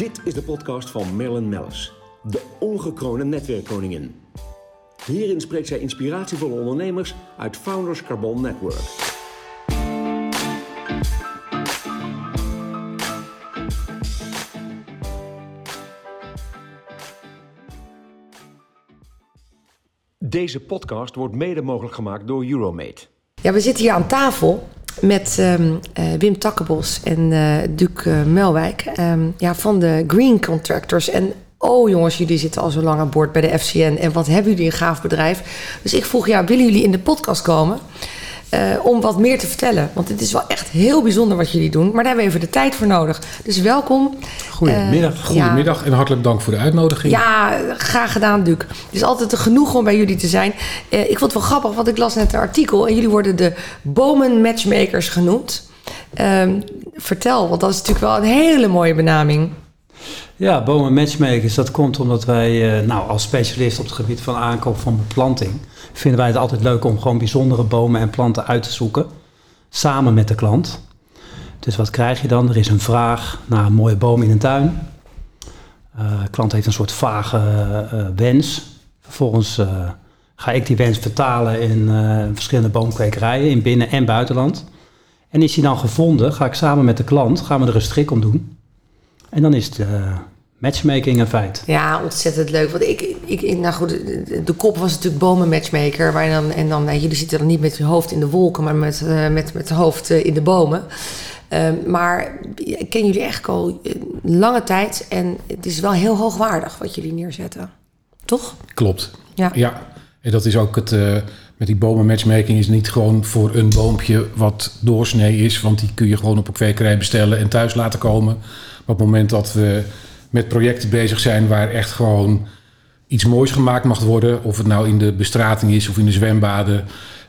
Dit is de podcast van Marilyn Mellis, de ongekroonde netwerkkoningin. Hierin spreekt zij inspiratievolle ondernemers uit Founders Carbon Network. Deze podcast wordt mede mogelijk gemaakt door Euromate. Ja, we zitten hier aan tafel met ehm, eh, Wim Takkebos en eh Duc eh, Melwijk ehm, ja, van de Green Contractors. En oh jongens, jullie zitten al zo lang aan boord bij de FCN. En wat hebben jullie een gaaf bedrijf. Dus ik vroeg, ja, willen jullie in de podcast komen? Eh, om wat meer te vertellen. Want het is wel echt heel bijzonder wat jullie doen. Maar daar hebben we even de tijd voor nodig. Dus welkom. Goedemiddag. Eh, Goedemiddag en hartelijk dank voor de uitnodiging. Ja, graag gedaan, Duc. Het is altijd een genoeg om bij jullie te zijn. Eh, ik vond het wel grappig, want ik las net een artikel... en jullie worden de bomen matchmakers genoemd. Ehm, vertel, want dat is natuurlijk wel een hele mooie benaming. Ja, bomen matchmakers, dat komt omdat wij eh, nou, als specialist op het gebied van aankoop van beplanting... vinden wij het altijd leuk om gewoon bijzondere bomen en planten uit te zoeken. Samen met de klant. Dus wat krijg je dan? Er is een vraag naar een mooie boom in een tuin. Eh, de klant heeft een soort vage eh, wens. Vervolgens eh, ga ik die wens vertalen in eh, verschillende boomkwekerijen in binnen- en buitenland. En is die dan gevonden, ga ik samen met de klant gaan we er een strik om doen. En dan is het eh, matchmaking een feit. Ja, ontzettend leuk. Want ik, ik, nou goed, de, kop was natuurlijk bomen matchmaker. Waar je dan, en dan, nou, jullie zitten dan niet met je hoofd in de wolken, maar met, eh, met, met het hoofd eh, in de bomen. Ehm, maar ik ken jullie echt al eh, lange tijd. En het is wel heel hoogwaardig wat jullie neerzetten. Toch? Klopt. Ja. Ja, en dat is ook het... eh, met die bomen matchmaking is niet gewoon voor een boompje wat doorsnee is. Want die kun je gewoon op een kwekerij bestellen en thuis laten komen. Maar op het moment dat we met projecten bezig zijn waar echt gewoon iets moois gemaakt mag worden. Of het nou in de bestrating is of in de zwembaden.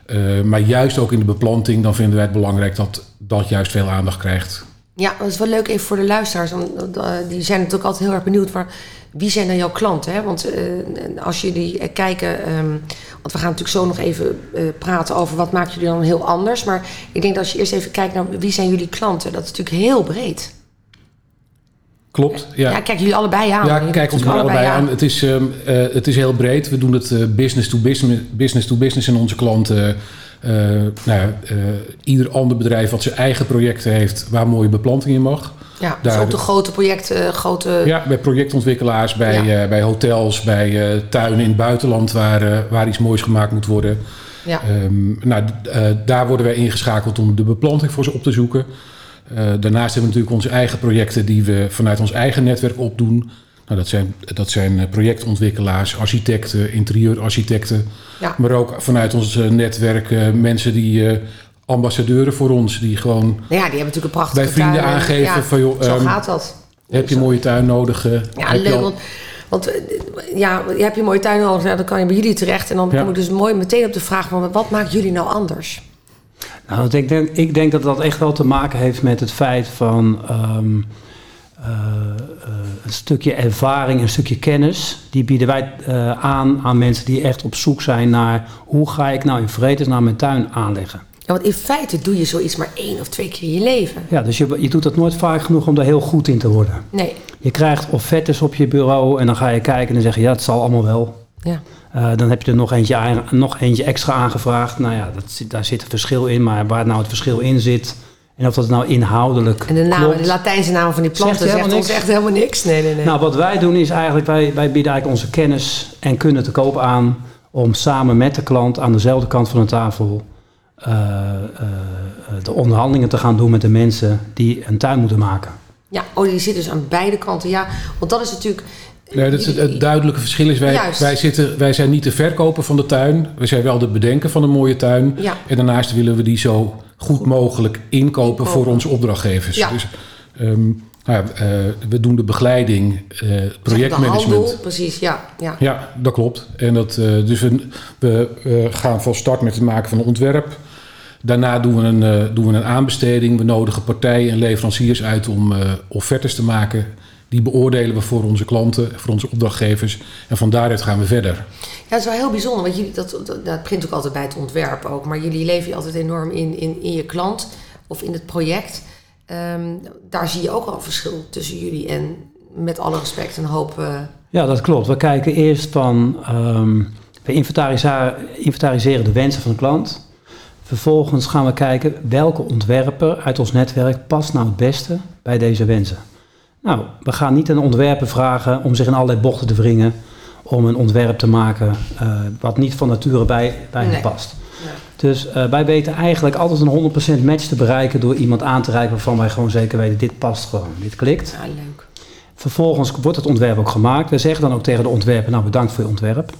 eh, maar juist ook in de beplanting, dan vinden wij het belangrijk dat dat juist veel aandacht krijgt. Ja, dat is wel leuk even voor de luisteraars. Eh, die zijn natuurlijk altijd heel erg benieuwd. Maar wie zijn dan jouw klanten? Hè? Want eh, als jullie kijken... ehm, want we gaan natuurlijk zo nog even praten over... wat maakt jullie dan heel anders. Maar ik denk dat als je eerst even kijkt naar wie zijn jullie klanten... dat is natuurlijk heel breed. Klopt, Ja, kijk jullie allebei aan. Ja, kijk ons allebei aan. Het is, ehm, eh, het is heel breed. We doen het eh, business to business, business to business en onze klanten. eh, nou ja, ieder ander bedrijf wat zijn eigen projecten heeft waar mooie beplanting in mag. Ja, dus ook de grote projecten, grote... Ja, bij projectontwikkelaars, bij, Ja. bij hotels, bij tuinen in het buitenland waar, waar iets moois gemaakt moet worden. Ja. Ehm, nou, daar worden wij ingeschakeld om de beplanting voor ze op te zoeken. Eh, daarnaast hebben we natuurlijk onze eigen projecten die we vanuit ons eigen netwerk opdoen. Nou, dat, zijn, dat zijn eh, projectontwikkelaars, architecten, interieurarchitecten. Ja. Maar ook vanuit ons eh, netwerk mensen die ambassadeuren voor ons, die gewoon Nou ja, die hebben natuurlijk een prachtige bij vrienden tuin. aangeven Ja, van joh, Zo ehm, gaat dat. heb je een mooie tuin nodig? Ja, heb leuk. al- Want, want ja, je hebt je mooie tuin nodig. Nou, dan kan je bij jullie terecht. En dan Ja. kom ik dus mooi meteen op de vraag: van, wat maakt jullie nou anders? Nou, ik denk, ik denk dat dat echt wel te maken heeft met het feit van ehm, eh, eh, een stukje ervaring, een stukje kennis. Die bieden wij eh, aan aan mensen die echt op zoek zijn naar hoe ga ik nou in vredesnaam mijn tuin aanleggen. Ja, want in feite doe je zoiets maar één of twee keer in je leven. Ja, dus je, je doet dat nooit vaak genoeg om daar heel goed in te worden. Nee. Je krijgt offertes op je bureau en dan ga je kijken en dan zeg je ja, het zal allemaal wel. Ja. Eh, dan heb je er nog eentje, aan- nog eentje extra aangevraagd. Nou ja, dat, daar zit een verschil in, maar waar nou het verschil in zit en of dat nou inhoudelijk En de, klopt. de Latijnse namen van die planten Zegt ons echt helemaal niks. Nee, nee, nee. Nou, wat wij doen is eigenlijk, wij, wij bieden eigenlijk onze kennis en kunnen te koop aan om samen met de klant aan dezelfde kant van de tafel eh, eh, de onderhandelingen te gaan doen met de mensen die een tuin moeten maken. Ja, oh, die zit dus aan beide kanten. Ja, want dat is natuurlijk... Nee, dat is het, het duidelijke verschil is, wij, Juist. wij, zitten, wij zijn niet de verkoper van de tuin. We zijn wel de bedenker van een mooie tuin. Ja. En daarnaast willen we die zo goed mogelijk inkopen, Inkopen. voor onze opdrachtgevers. Ja. Dus, ehm, nou ja, eh, we doen de begeleiding, eh, De projectmanagement. handel, precies, ja. ja. Ja, dat klopt. En dat, eh, dus we, we gaan van start met het maken van een ontwerp. Daarna doen we een, doen we een aanbesteding. We nodigen partijen en leveranciers uit om offertes te maken. Die beoordelen we voor onze klanten, voor onze opdrachtgevers. En van daaruit gaan we verder. Ja, het is wel heel bijzonder, want jullie, dat, dat, dat begint ook altijd bij het ontwerp ook. Maar jullie leven je altijd enorm in, in, in je klant of in het project. Ehm, daar zie je ook al een verschil tussen jullie en met alle respect een hoop... eh, Ja, dat klopt. We kijken eerst van, ehm, we inventariseren, inventariseren de wensen van de klant. Vervolgens gaan we kijken welke ontwerper uit ons netwerk past nou het beste bij deze wensen. Nou, we gaan niet een ontwerper vragen om zich in allerlei bochten te wringen om een ontwerp te maken eh, wat niet van nature bij, bij past. Dus eh, wij weten eigenlijk altijd een 100% match te bereiken door iemand aan te reiken waarvan wij gewoon zeker weten, dit past gewoon, dit klikt. ja, leuk. Vervolgens wordt het ontwerp ook gemaakt. We zeggen dan ook tegen de ontwerper, nou bedankt voor je ontwerp.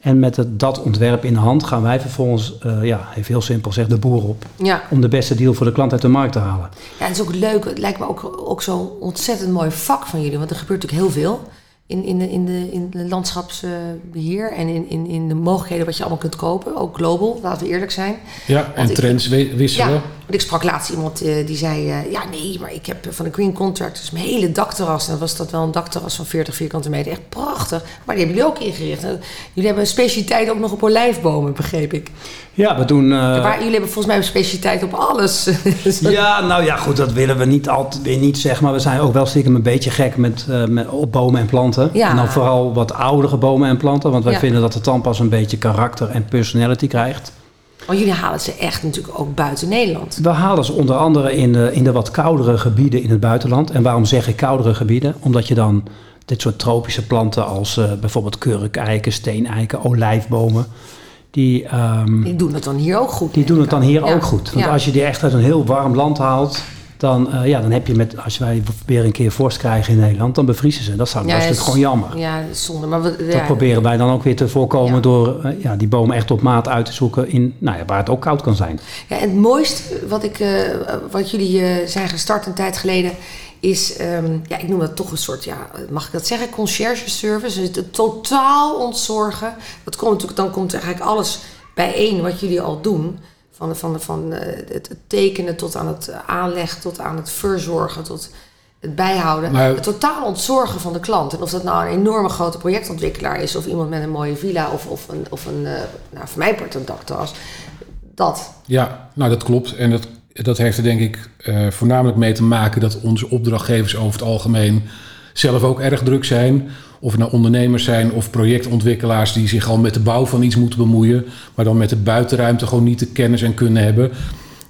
En met het, dat ontwerp in de hand gaan wij vervolgens, eh, ja, even heel simpel gezegd, de boer op. Ja. Om de beste deal voor de klant uit de markt te halen. ja, het is ook leuk. Het lijkt me ook, ook zo'n ontzettend mooi vak van jullie. Want er gebeurt natuurlijk heel veel in, in, de, in, de, in de landschapsbeheer en in, in, in de mogelijkheden wat je allemaal kunt kopen. Ook global, laten we eerlijk zijn. Ja, en ik- trends wisselen. Ja, want ik sprak laatst iemand eh, die zei... eh, ja, nee, maar ik heb van de Green Contractors mijn hele dakterras... en dan was dat wel een dakterras van 40 vierkante meter. Echt prachtig. Maar die hebben jullie ook ingericht. En jullie hebben een specialiteit ook nog op olijfbomen, begreep ik. Ja, we doen... eh, Waar, jullie hebben volgens mij een specialiteit op alles. ja, nou ja, goed, dat willen we niet altijd weer niet zeggen. Maar we zijn ook wel stiekem een beetje gek met, eh, met op bomen en planten. Ja. En dan vooral wat oudere bomen en planten. Want wij Ja. vinden dat de tandpas een beetje karakter en personality krijgt. Want jullie halen ze echt natuurlijk ook buiten Nederland. We halen ze onder andere in de, in de wat koudere gebieden in het buitenland. En waarom zeg ik koudere gebieden? Omdat je dan dit soort tropische planten als eh, bijvoorbeeld kurkeiken, steeneiken, olijfbomen... die, ehm, Die doen het dan hier ook goed. die doen het dan hier Ja. ook goed. Want Ja. als je die echt uit een heel warm land haalt... Dan, eh, ja, dan heb je met, als wij weer een keer vorst krijgen in Nederland, dan bevriezen ze. Dat, zou, Ja, dat is natuurlijk gewoon jammer. Ja, zonde. Maar we, Dat ja, proberen wij dan ook weer te voorkomen Ja. door eh, ja, die bomen echt op maat uit te zoeken in, nou ja, waar het ook koud kan zijn. Ja, en het mooiste wat, ik, eh, wat jullie zijn gestart een tijd geleden is, ehm, ja, ik noem dat toch een soort, ja, mag ik dat zeggen, conciërge service. Dus het totaal ontzorgen. Dat komt natuurlijk, dan komt eigenlijk alles bijeen wat jullie al doen. Van, van, van eh, het tekenen tot aan het aanleggen, tot aan het verzorgen, tot het bijhouden. Maar- het totaal ontzorgen van de klant. En of dat nou een enorme grote projectontwikkelaar is, of iemand met een mooie villa, of, of een, of een eh, nou, voor mij part een dakterras. Dat. Ja, nou dat klopt. En dat, dat heeft er denk ik eh, voornamelijk mee te maken dat onze opdrachtgevers over het algemeen zelf ook erg druk zijn. Of het nou ondernemers zijn of projectontwikkelaars die zich al met de bouw van iets moeten bemoeien, maar dan met de buitenruimte gewoon niet de kennis en kunnen hebben.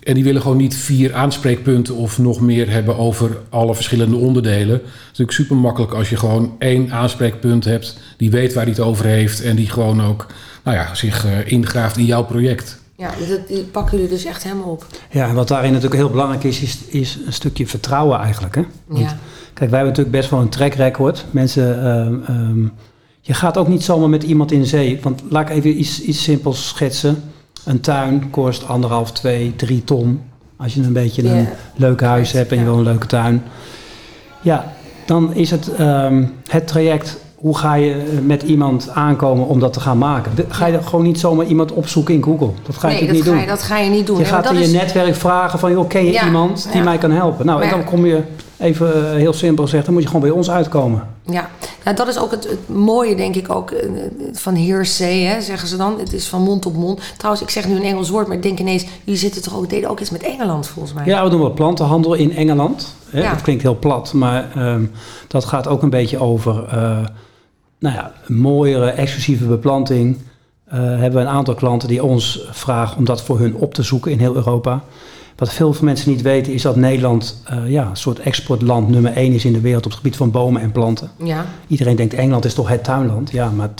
En die willen gewoon niet vier aanspreekpunten of nog meer hebben over alle verschillende onderdelen. Het is natuurlijk super makkelijk als je gewoon één aanspreekpunt hebt, die weet waar hij het over heeft en die gewoon ook nou ja, zich eh, ingraaft in jouw project. Ja, dat, die pakken jullie dus echt helemaal op. Ja, en wat daarin natuurlijk heel belangrijk is, is, is een stukje vertrouwen eigenlijk. Hè? Want, Ja. Kijk, wij hebben natuurlijk best wel een track record. Mensen, ehm, ehm, je gaat ook niet zomaar met iemand in zee. Want laat ik even iets, iets simpels schetsen. Een tuin kost anderhalf, twee, drie ton. Als je een beetje een leuk huis hebt en je Ja. wil een leuke tuin. Ja, dan is het ehm, het traject. Hoe ga je met iemand aankomen om dat te gaan maken? Ga je gewoon niet zomaar iemand opzoeken in Google? Dat ga je nee, natuurlijk dat niet ga, doen. je, dat ga je niet doen. Je gaat in je netwerk vragen van, joh, ken je Ja, iemand die ja. mij kan helpen? Nou, en dan kom je, even eh, heel simpel gezegd, dan moet je gewoon bij ons uitkomen. Ja, nou, dat is ook het, het mooie, denk ik, ook eh, van hearsay, hè, zeggen ze dan. Het is van mond op mond. Trouwens, ik zeg nu een Engels woord, maar ik denk ineens... jullie zitten toch ook, deden ook iets met Engeland, volgens mij. Ja, we doen wat plantenhandel in Engeland. Hè? Ja. Dat klinkt heel plat, maar ehm, dat gaat ook een beetje over eh, nou ja, een mooiere, exclusieve beplanting. Hebben we een aantal klanten die ons vragen om dat voor hun op te zoeken in heel Europa. Wat veel van mensen niet weten is dat Nederland eh, ja, een soort exportland nummer één is in de wereld op het gebied van bomen en planten. Ja, Iedereen denkt Engeland is toch het tuinland. Ja, maar 80%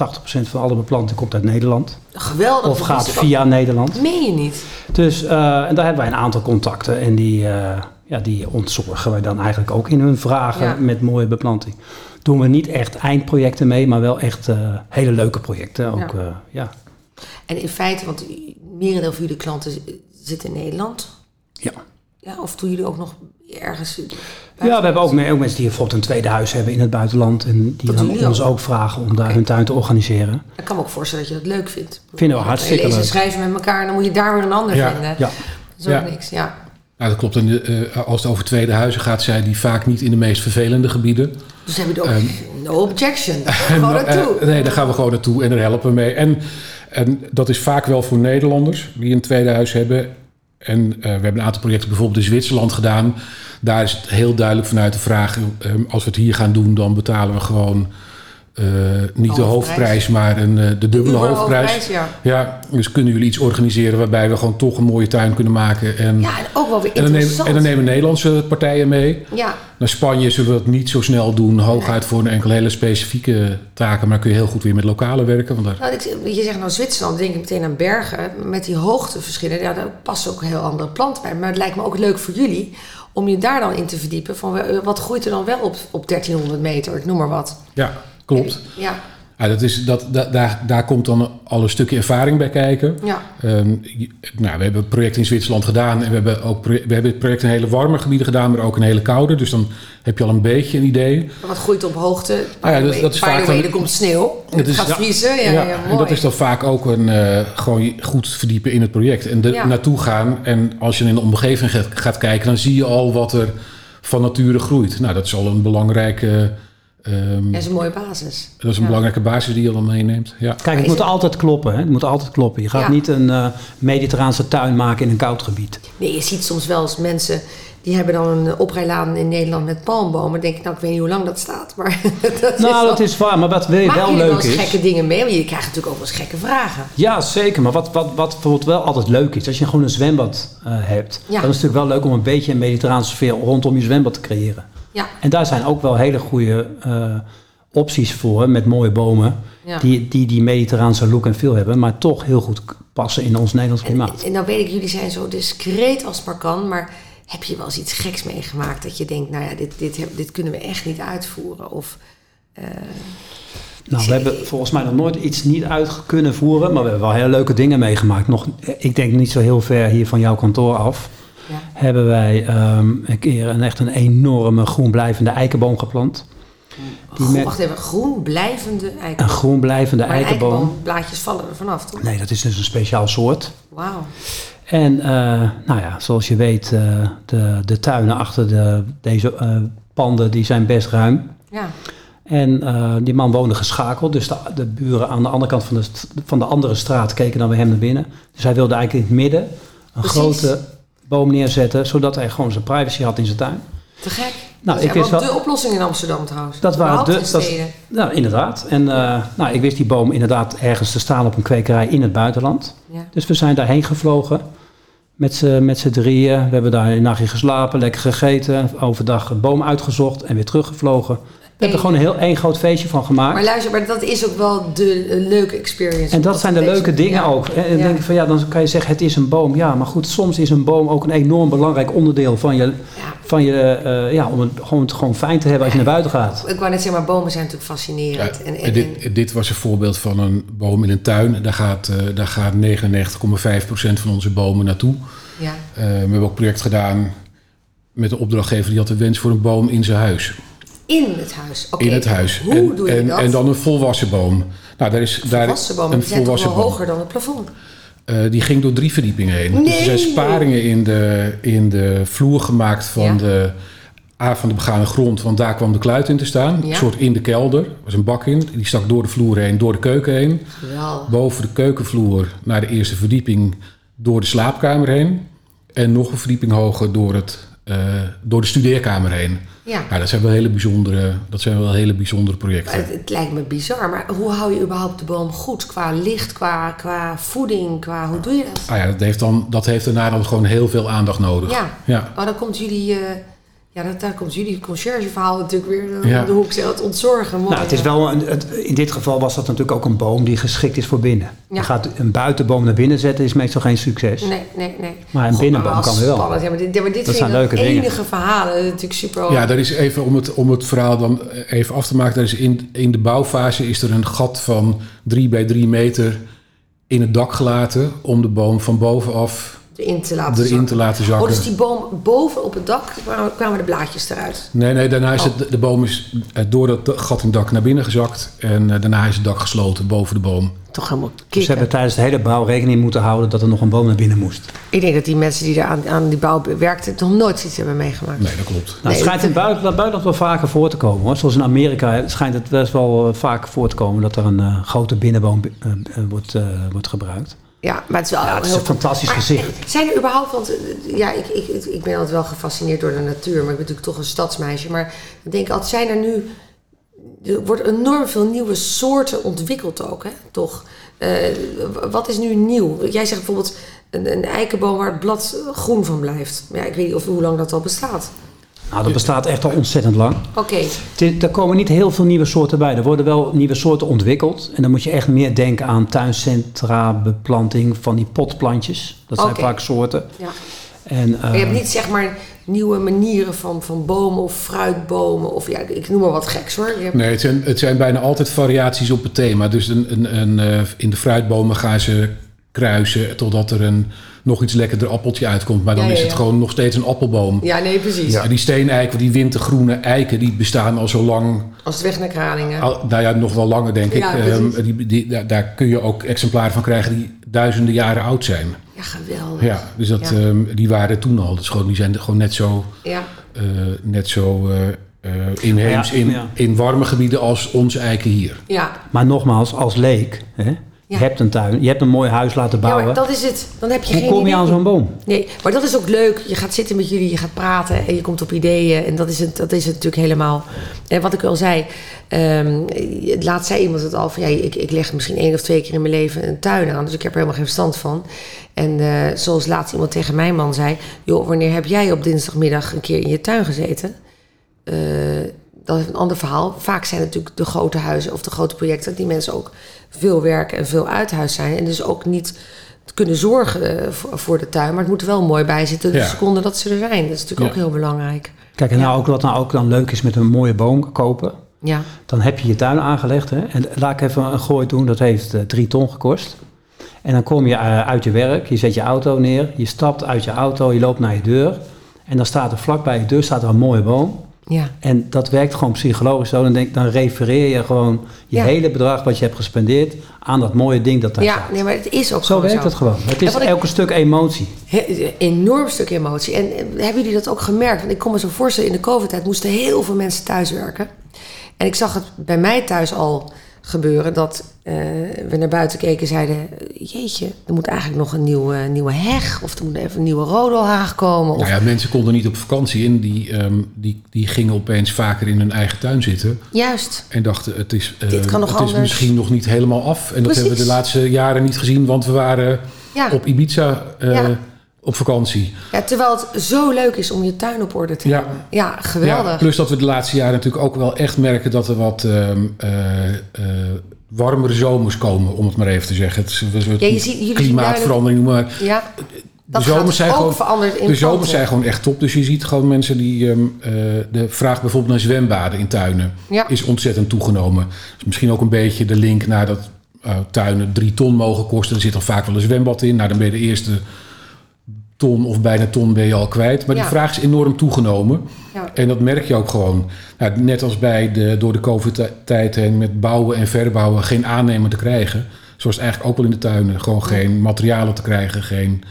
van alle beplanting komt uit Nederland. geweldig. Of gaat ook. via Nederland. Meen je niet? Dus eh, en daar hebben wij een aantal contacten. En die, eh, ja, die ontzorgen wij dan eigenlijk ook in hun vragen Ja. met mooie beplanting. Doen we niet echt eindprojecten mee, maar wel echt hele leuke projecten. Ook, Ja. ja. En in feite, want merendeel van jullie klanten z- zit in Nederland. Ja. Ja, of doen jullie ook nog ergens... ja, we hebben ook, ook mensen die bijvoorbeeld een tweede huis hebben in het buitenland. En die Dat dan ons ook? ook vragen om daar hun tuin te organiseren. Ik kan me ook voorstellen dat je dat leuk vindt. Vinden we hartstikke Lezen en leuk. schrijven met elkaar en dan moet je daar weer een ander Ja, vinden. Ja. Dat is ook Ja. niks, ja. Nou, dat klopt. En de, eh, als het over tweede huizen gaat, zijn die vaak niet in de meest vervelende gebieden. Dus heb je ook Ehm, no objection. Gewoon Nou, naartoe. eh, nee, daar gaan we gewoon naartoe en daar helpen we mee. En, en dat is vaak wel voor Nederlanders die een tweede huis hebben. En eh, we hebben een aantal projecten bijvoorbeeld in Zwitserland gedaan. Daar is het heel duidelijk vanuit de vraag: eh, als we het hier gaan doen, dan betalen we gewoon niet de Hoofdprijs. maar een, eh, de dubbele Dubbele hoofdprijs. hoofdprijs, ja. Ja, dus kunnen jullie iets organiseren waarbij we gewoon toch een mooie tuin kunnen maken. En, Ja, en ook wel weer en, dan, nemen, en dan nemen Nederlandse partijen mee. Ja, Naar Spanje zullen we dat niet zo snel doen. Hooguit voor een enkele hele specifieke taken. Maar kun je heel goed weer met lokalen werken. Want daar, nou, ik, je zegt nou Zwitserland, denk ik meteen aan bergen. Met die hoogteverschillen, ja, daar passen ook heel andere planten bij. Maar het lijkt me ook leuk voor jullie om je daar dan in te verdiepen. Van eh, wat groeit er dan wel op, op 1300 meter, ik noem maar wat. ja, klopt. Ja, dat is, dat, da- daar, daar komt dan al een stukje ervaring bij kijken. ja. Ehm, nou, we hebben een project in Zwitserland gedaan. En we hebben, ook, we hebben het project in hele warme gebieden gedaan. Maar ook in hele koude. Dus dan heb je al een beetje een idee. Maar wat groeit op hoogte? Ah ja, dat- dat is vaak dan- er komt sneeuw. Het Het is- gaat vriezen. Ja, ja, en dat is dan vaak ook een, eh, gewoon goed verdiepen in het project. En er naartoe gaan. En als je in de omgeving gaat, gaat kijken, dan zie je al wat er van nature groeit. Nou, dat is al een belangrijke, ehm, Dat is een mooie basis. dat is een Ja. belangrijke basis die je dan meeneemt. Ja. Kijk, het moet het- altijd kloppen. Hè? Het moet altijd kloppen. Je gaat Ja. niet een eh, mediterraanse tuin maken in een koud gebied. Nee, je ziet soms wel eens mensen... die hebben dan een oprijlaan in Nederland met palmbomen. Dan denk ik, nou, ik weet niet hoe lang dat staat. Maar dat nou, is dat is waar. Maar wat wil je Maken wel jullie wel leuk eens is... gekke dingen mee? Want je krijgt natuurlijk ook wel eens gekke vragen. Ja, zeker. Maar wat, wat, wat bijvoorbeeld wel altijd leuk is, als je gewoon een zwembad eh, hebt, Ja. dan is het natuurlijk wel leuk om een beetje een mediterraanse sfeer rondom je zwembad te creëren. Ja, En daar zijn ook wel hele goede eh, opties voor met mooie bomen, Ja. die, die die mediterraanse look en feel hebben, maar toch heel goed passen in ons Nederlands en, klimaat. en nou weet ik, jullie zijn zo discreet als het maar kan. Maar heb je wel eens iets geks meegemaakt? Dat je denkt, nou ja, dit, dit, dit kunnen we echt niet uitvoeren. Of, eh, Nou, we hebben volgens mij nog nooit iets niet uit kunnen voeren, maar we hebben wel hele leuke dingen meegemaakt. Nog, ik denk niet zo heel ver hier van jouw kantoor af. Hebben wij ehm, een keer een echt een enorme groenblijvende eikenboom geplant. Goh, met- wacht even, groen blijvende Een eikenboom. groenblijvende Maar eikenboom. eikenboomblaadjes vallen er vanaf, toch? Nee, dat is dus een speciaal soort. Wauw. En eh, nou ja, zoals je weet, eh, de, de tuinen achter de, deze eh, panden die zijn best ruim. Ja. En die man woonde geschakeld, dus de, de buren aan de andere kant van de, van de andere straat keken dan bij hem naar binnen. Dus hij wilde eigenlijk in het midden een Precies. grote boom neerzetten, zodat hij gewoon zijn privacy had in zijn tuin. Te gek. Nou, dat is ik wist wel de oplossing in Amsterdam trouwens. Dat waren de- in dat-. Nou, inderdaad. En eh, nou, ik wist die boom inderdaad ergens te staan op een kwekerij in het buitenland. Ja. Dus we zijn daarheen gevlogen met z'n drieën. We hebben daar een nachtje geslapen, lekker gegeten. Overdag een boom uitgezocht en weer teruggevlogen. We hebben er gewoon een heel één groot feestje van gemaakt. Maar luister, maar dat is ook wel de leuke experience. en dat zijn de leuke dingen ja. ook. En dan Ja. denk ik van ja, dan kan je zeggen het is een boom. Ja, maar goed, soms is een boom ook een enorm belangrijk onderdeel van je, Ja. van je eh, ja, om het gewoon, het gewoon fijn te hebben als je naar buiten gaat. Ik wou net zeggen, maar bomen zijn natuurlijk Ja, fascinerend. en, en, dit, dit was een voorbeeld van een boom in een tuin. Daar gaat, eh, daar gaat 99,5% van onze bomen naartoe. ja. Eh, we hebben ook een project gedaan met de opdrachtgever die had de wens voor een boom in zijn huis. In het huis. Oké. In het huis. Hoe en, doe je en, dat? en dan een volwassen boom. Nou, daar is daar volwassen bomen, een die volwassen boom. hoger dan het plafond. Eh, die ging door drie verdiepingen heen. Dus er zijn sparingen in de, in de vloer gemaakt van, Ja. de, A, van de begane grond. Want daar kwam de kluit in te staan. Ja. Een soort in de kelder. Er was een bak in. Die stak door de vloer heen, door de keuken heen. Geweldig. Boven de keukenvloer naar de eerste verdieping door de slaapkamer heen. En nog een verdieping hoger door, het, door de studeerkamer heen. Ja. Ja, dat zijn wel hele bijzondere, dat zijn wel hele bijzondere projecten. Het, het lijkt me bizar, maar hoe hou je überhaupt de boom goed? Qua licht, qua, qua voeding, qua... Hoe doe je dat? Ah ja, dat heeft, dan, dat heeft daarna dan gewoon heel veel aandacht nodig. Ja. ja. Maar dan komt jullie... eh, ja, dat, daar komt jullie conciërgeverhaal natuurlijk weer eh, Ja. om de hoek. Het ontzorgen. Mooi, Nou, het is wel een, het, in dit geval was dat natuurlijk ook een boom die geschikt is voor binnen. Ja. Je gaat een buitenboom naar binnen zetten is meestal geen succes. Nee, nee, nee. Maar een God, binnenboom maar kan wel. Spannend. Ja, maar dit, maar dit Dat zijn leuke dingen. enige verhalen. Dat is natuurlijk super... Ja, daar is even om het, om het verhaal dan even af te maken. Daar is in, in de bouwfase is er een gat van 3 bij 3 meter in het dak gelaten. Om de boom van bovenaf erin te laten erin zakken. te laten Oh, zakken. dus die boom boven op het dak kwamen, de blaadjes eruit. Nee, nee, daarna is Oh. het, de boom is eh, door dat gat in het dak naar binnen gezakt. En eh, daarna is het dak gesloten boven de boom. Toch helemaal Dus kicken. ze hebben tijdens de hele bouw rekening moeten houden dat er nog een boom naar binnen moest. Ik denk dat die mensen die daar aan, aan die bouw werkten... nog nooit iets hebben meegemaakt. Nee, dat klopt. Nou, Nee, het schijnt in het- buitenland, buitenland wel vaker voor te komen. Hoor. Zoals in Amerika schijnt het best wel eh, vaak voor te komen dat er een eh, grote binnenboom eh, eh, wordt, eh, wordt gebruikt. Ja, maar het is wel Ja, het is heel een fantastisch Maar, gezicht. Zijn er überhaupt, want eh, ja, ik, ik, ik ben altijd wel gefascineerd door de natuur, maar ik ben natuurlijk toch een stadsmeisje. Maar ik denk altijd, zijn er nu, er wordt enorm veel nieuwe soorten ontwikkeld ook, hè? toch? Eh, wat is nu nieuw? Jij zegt bijvoorbeeld een, een eikenboom waar het blad groen van blijft. Ja, ik weet niet of, hoe lang dat al bestaat. Nou, dat bestaat echt al ontzettend lang. Oké, is- Er komen niet heel veel nieuwe soorten bij. Er worden wel nieuwe soorten ontwikkeld. En dan moet je echt meer denken aan tuincentra, beplanting van die potplantjes. Dat zijn vaak soorten. ja. En, Maar je hebt eh, niet zeg maar nieuwe manieren van, van bomen of fruitbomen of ja, ik noem maar wat geks hoor. Hebt- Nee, het zijn, het zijn bijna altijd variaties op het thema. Dus een, een, een, eh, in de fruitbomen gaan ze kruisen totdat er een nog iets lekkerder appeltje uitkomt. Maar dan Ja, ja, is het ja. gewoon nog steeds een appelboom. Ja, nee, precies. Ja, die steeneiken, die wintergroene eiken, die bestaan al zo lang. Als het weg naar Kralingen. Al, nou ja, nog wel langer denk ik. Ja, precies. Ehm, die, die, daar, kun je ook exemplaren van krijgen die duizenden jaren oud zijn. Ja, geweldig. Ja, dus dat, Ja. ehm, die waren toen al. Dus gewoon, die zijn gewoon net zo, Ja. eh, net zo eh, eh, inheems Ja, in, in warme gebieden als onze eiken hier. Ja. maar nogmaals, als leek, hè, je Ja. hebt een tuin, je hebt een mooi huis laten ja, bouwen. maar dat is het. Dan heb je Hoe geen kom je idee. aan zo'n boom? Nee, maar dat is ook leuk. Je gaat zitten met jullie, je gaat praten en je komt op ideeën. En dat is het, dat is het natuurlijk helemaal. En wat ik al zei, ehm, laatst zei iemand het al van ja, ik, ik leg misschien één of twee keer in mijn leven een tuin aan. Dus ik heb er helemaal geen verstand van. En eh, zoals laatst iemand tegen mijn man zei: joh, wanneer heb jij op dinsdagmiddag een keer in je tuin gezeten? Eh, dat is een ander verhaal. Vaak zijn het natuurlijk de grote huizen of de grote projecten die mensen ook veel werken en veel uit huis zijn. En dus ook niet kunnen zorgen eh, voor, de tuin. Maar het moet er wel mooi bij zitten de Ja. seconde dat ze er zijn. Dat is natuurlijk Ja. ook heel belangrijk. Kijk, en nou ook wat nou ook dan leuk is met een mooie boom kopen. Ja, Dan heb je je tuin aangelegd. Hè? En laat ik even een gooi doen. Dat heeft eh, drie ton gekost. En dan kom je eh, uit je werk. Je zet je auto neer. Je stapt uit je auto. Je loopt naar je deur. En dan staat er vlakbij je deur staat er een mooie boom. Ja, En dat werkt gewoon psychologisch zo. Dan, denk, dan refereer je gewoon je Ja. hele bedrag wat je hebt gespendeerd aan dat mooie ding dat daar ja staat. nee, maar het is ook Zo werkt het gewoon. Het En is ik- elke stuk emotie. He- enorm stuk emotie. En eh, hebben jullie dat ook gemerkt? Want ik kon me zo voorstellen, in de COVID-tijd moesten heel veel mensen thuiswerken. En ik zag het bij mij thuis al gebeuren dat eh, we naar buiten keken en zeiden... jeetje, er moet eigenlijk nog een nieuwe, nieuwe heg... of er moet even een nieuwe rodelhaag komen. Of, Nou ja, mensen konden niet op vakantie in. Die, ehm, die, die gingen opeens vaker in hun eigen tuin zitten. Juist. En dachten, het is, eh, Dit kan nog het is misschien nog niet helemaal af. En dat hebben we de laatste jaren niet gezien. Want we waren Ja. op Ibiza eh, Ja. Op vakantie. ja, terwijl het zo leuk is om je tuin op orde te Ja. hebben. Ja, geweldig. Ja, plus dat we de laatste jaren natuurlijk ook wel echt merken... dat er wat eh, warmere zomers komen, om het maar even te zeggen. Het is Ja, je ziet- klimaatverandering. Maar Ja, de dat zomers gaat zijn ook gewoon veranderd in De zomers zijn gewoon echt top. Dus je ziet gewoon mensen die... ehm, eh, de vraag bijvoorbeeld naar zwembaden in tuinen Ja. is ontzettend toegenomen. Dus misschien ook een beetje de link naar dat tuinen drie ton mogen kosten. Er zit al vaak wel een zwembad in. Nou, dan ben je de eerste ton of bijna ton ben je al kwijt. Maar Ja. die vraag is enorm toegenomen. Ja. En dat merk je ook gewoon. Nou, net als bij de, door de COVID-tijd heen met bouwen en verbouwen geen aannemer te krijgen. Zoals eigenlijk ook wel in de tuinen. Gewoon geen materialen te krijgen, geen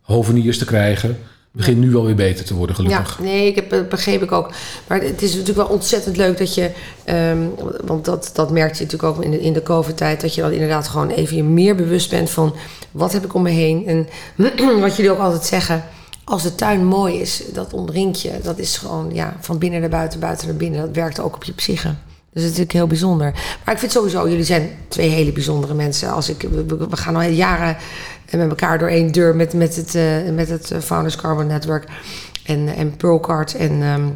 hoveniers te krijgen. Begint nu wel weer beter te worden, gelukkig. Ja, nee, ik heb, dat begreep ik ook. Maar het is natuurlijk wel ontzettend leuk dat je... ehm, want dat, dat merkte je natuurlijk ook in de, in de COVID-tijd... dat je dan inderdaad gewoon even meer bewust bent van... wat heb ik om me heen? En wat jullie ook altijd zeggen... als de tuin mooi is, dat omringt je. Dat is gewoon ja, van binnen naar buiten, buiten naar binnen. Dat werkt ook op je psyche. Dus het is natuurlijk heel bijzonder. Maar ik vind sowieso, jullie zijn twee hele bijzondere mensen. Als ik, we gaan al jaren met elkaar door één deur met, met het, eh, met het eh, Founders Carbon Network en, en Pearlcard. En, ehm,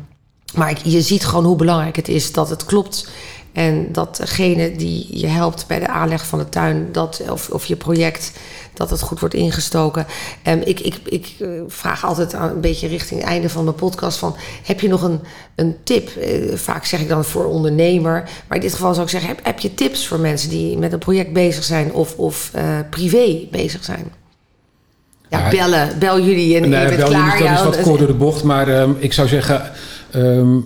maar ik, je ziet gewoon hoe belangrijk het is dat het klopt. En dat degene die je helpt bij de aanleg van de tuin, dat, of, of je project, dat het goed wordt ingestoken. En ik, ik, ik eh, vraag altijd een beetje richting het einde van mijn podcast van... heb je nog een, een tip? Eh, vaak zeg ik dan voor ondernemer. Maar in dit geval zou ik zeggen, heb, heb je tips voor mensen die met een project bezig zijn... of, of eh, privé bezig zijn? Ja, bellen. Bel jullie en Nee, je bent klaar. dat ja, is wat kort door de bocht. Maar ehm, ik zou zeggen, ehm,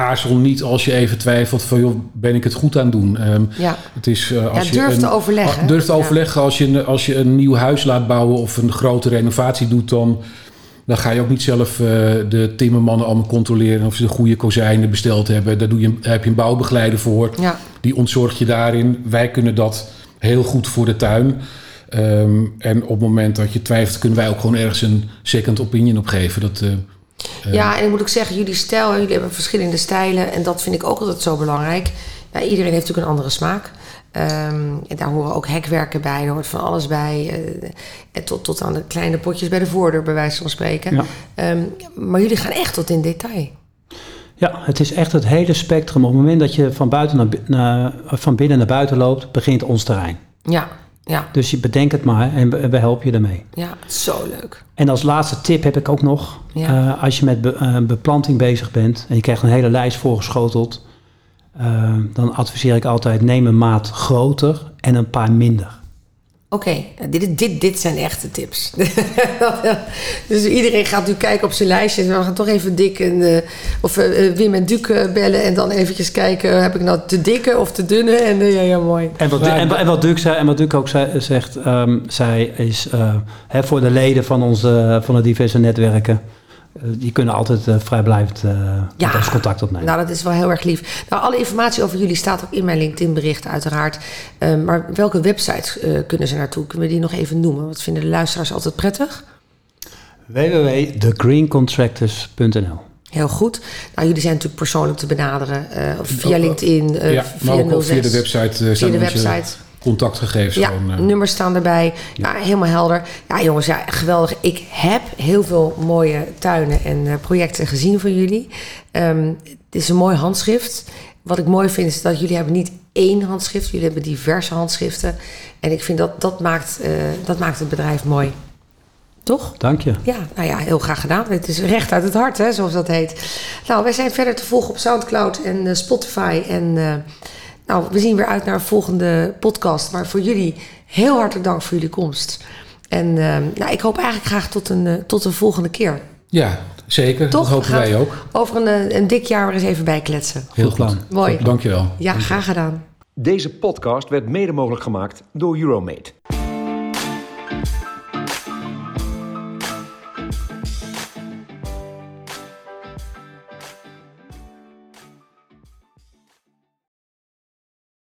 aarzel niet als je even twijfelt van... joh, ben ik het goed aan het doen? Ehm, Ja. het is, eh, als Ja, je durf een- te overleggen, ah, Durf te ja. overleggen. Als je, een- als je een nieuw huis laat bouwen of een grote renovatie doet... dan, dan ga je ook niet zelf eh, de timmermannen allemaal controleren... of ze de goede kozijnen besteld hebben. Daar, doe je, daar heb je een bouwbegeleider voor. Ja. Die ontzorgt je daarin. Wij kunnen dat heel goed voor de tuin. Ehm, en op het moment dat je twijfelt, kunnen wij ook gewoon ergens een second opinion op geven. Dat, eh, Ja, en ik moet ook zeggen, jullie stijl, jullie hebben verschillende stijlen. En dat vind ik ook altijd zo belangrijk. Ja, iedereen heeft natuurlijk een andere smaak. Ehm, en daar horen ook hekwerken bij, er hoort van alles bij. en tot, tot aan de kleine potjes bij de voordeur, bij wijze van spreken. Ja. Ehm, maar jullie gaan echt tot in detail. Ja, het is echt het hele spectrum. Op het moment dat je van, buiten naar, naar, van binnen naar buiten loopt, begint ons terrein. Ja, ja, Dus je bedenkt het maar en we, we helpen je ermee. ja, zo leuk. En als laatste tip heb ik ook nog. Ja. eh, als je met be- eh, beplanting bezig bent en je krijgt een hele lijst voorgeschoteld, eh, dan adviseer ik altijd neem een maat groter en een paar minder. Oké, nou, dit, dit, dit zijn echte tips. dus iedereen gaat nu kijken op zijn lijstje. We gaan toch even dik en, eh, of eh, eh, Wim en Duc bellen en dan eventjes kijken... heb ik nou te dikke of te dunne? En ja, ja, mooi. En wat, en, en wat Duc zei, en wat Duc ook zei, zegt, ehm, zij is eh, hè, voor de leden van onze van de diverse netwerken. Eh, die kunnen altijd eh, vrijblijvend eh Ja. met ons contact opnemen. Nou, dat is wel heel erg lief. Nou, alle informatie over jullie staat ook in mijn LinkedIn-bericht, uiteraard. Eh, maar welke websites eh, kunnen ze naartoe? Kunnen we die nog even noemen? Wat vinden de luisteraars altijd prettig? www.thegreencontractors.nl Heel goed. Nou, jullie zijn natuurlijk persoonlijk te benaderen. eh, of via LinkedIn, eh, ja, via maar ook, ook 06. via de website uh, Via de website. Contactgegevens Ja, gewoon. eh, nummers staan erbij. Ja. helemaal helder. Ja, jongens, ja, geweldig. Ik heb heel veel mooie tuinen en eh, projecten gezien van jullie. Ehm, het is een mooi handschrift. Wat ik mooi vind is dat jullie hebben niet één handschrift. Jullie hebben diverse handschriften. En ik vind dat dat maakt, eh, dat maakt het bedrijf mooi. Toch? Dank je. Ja, nou ja, heel graag gedaan. Het is recht uit het hart, hè, zoals dat heet. Nou, wij zijn verder te volgen op Soundcloud en Spotify. En eh, nou, we zien weer uit naar een volgende podcast. Maar voor jullie heel hartelijk dank voor jullie komst. En eh, nou, ik hoop eigenlijk graag tot een, eh, tot een volgende keer. ja, zeker. Toch? Dat hopen wij ook. Over een, eh, een dik jaar weer eens even bijkletsen. Heel Goed plan. goed. Mooi. Goed, Dankjewel. Ja, graag gedaan. Deze podcast werd mede mogelijk gemaakt door Euromate.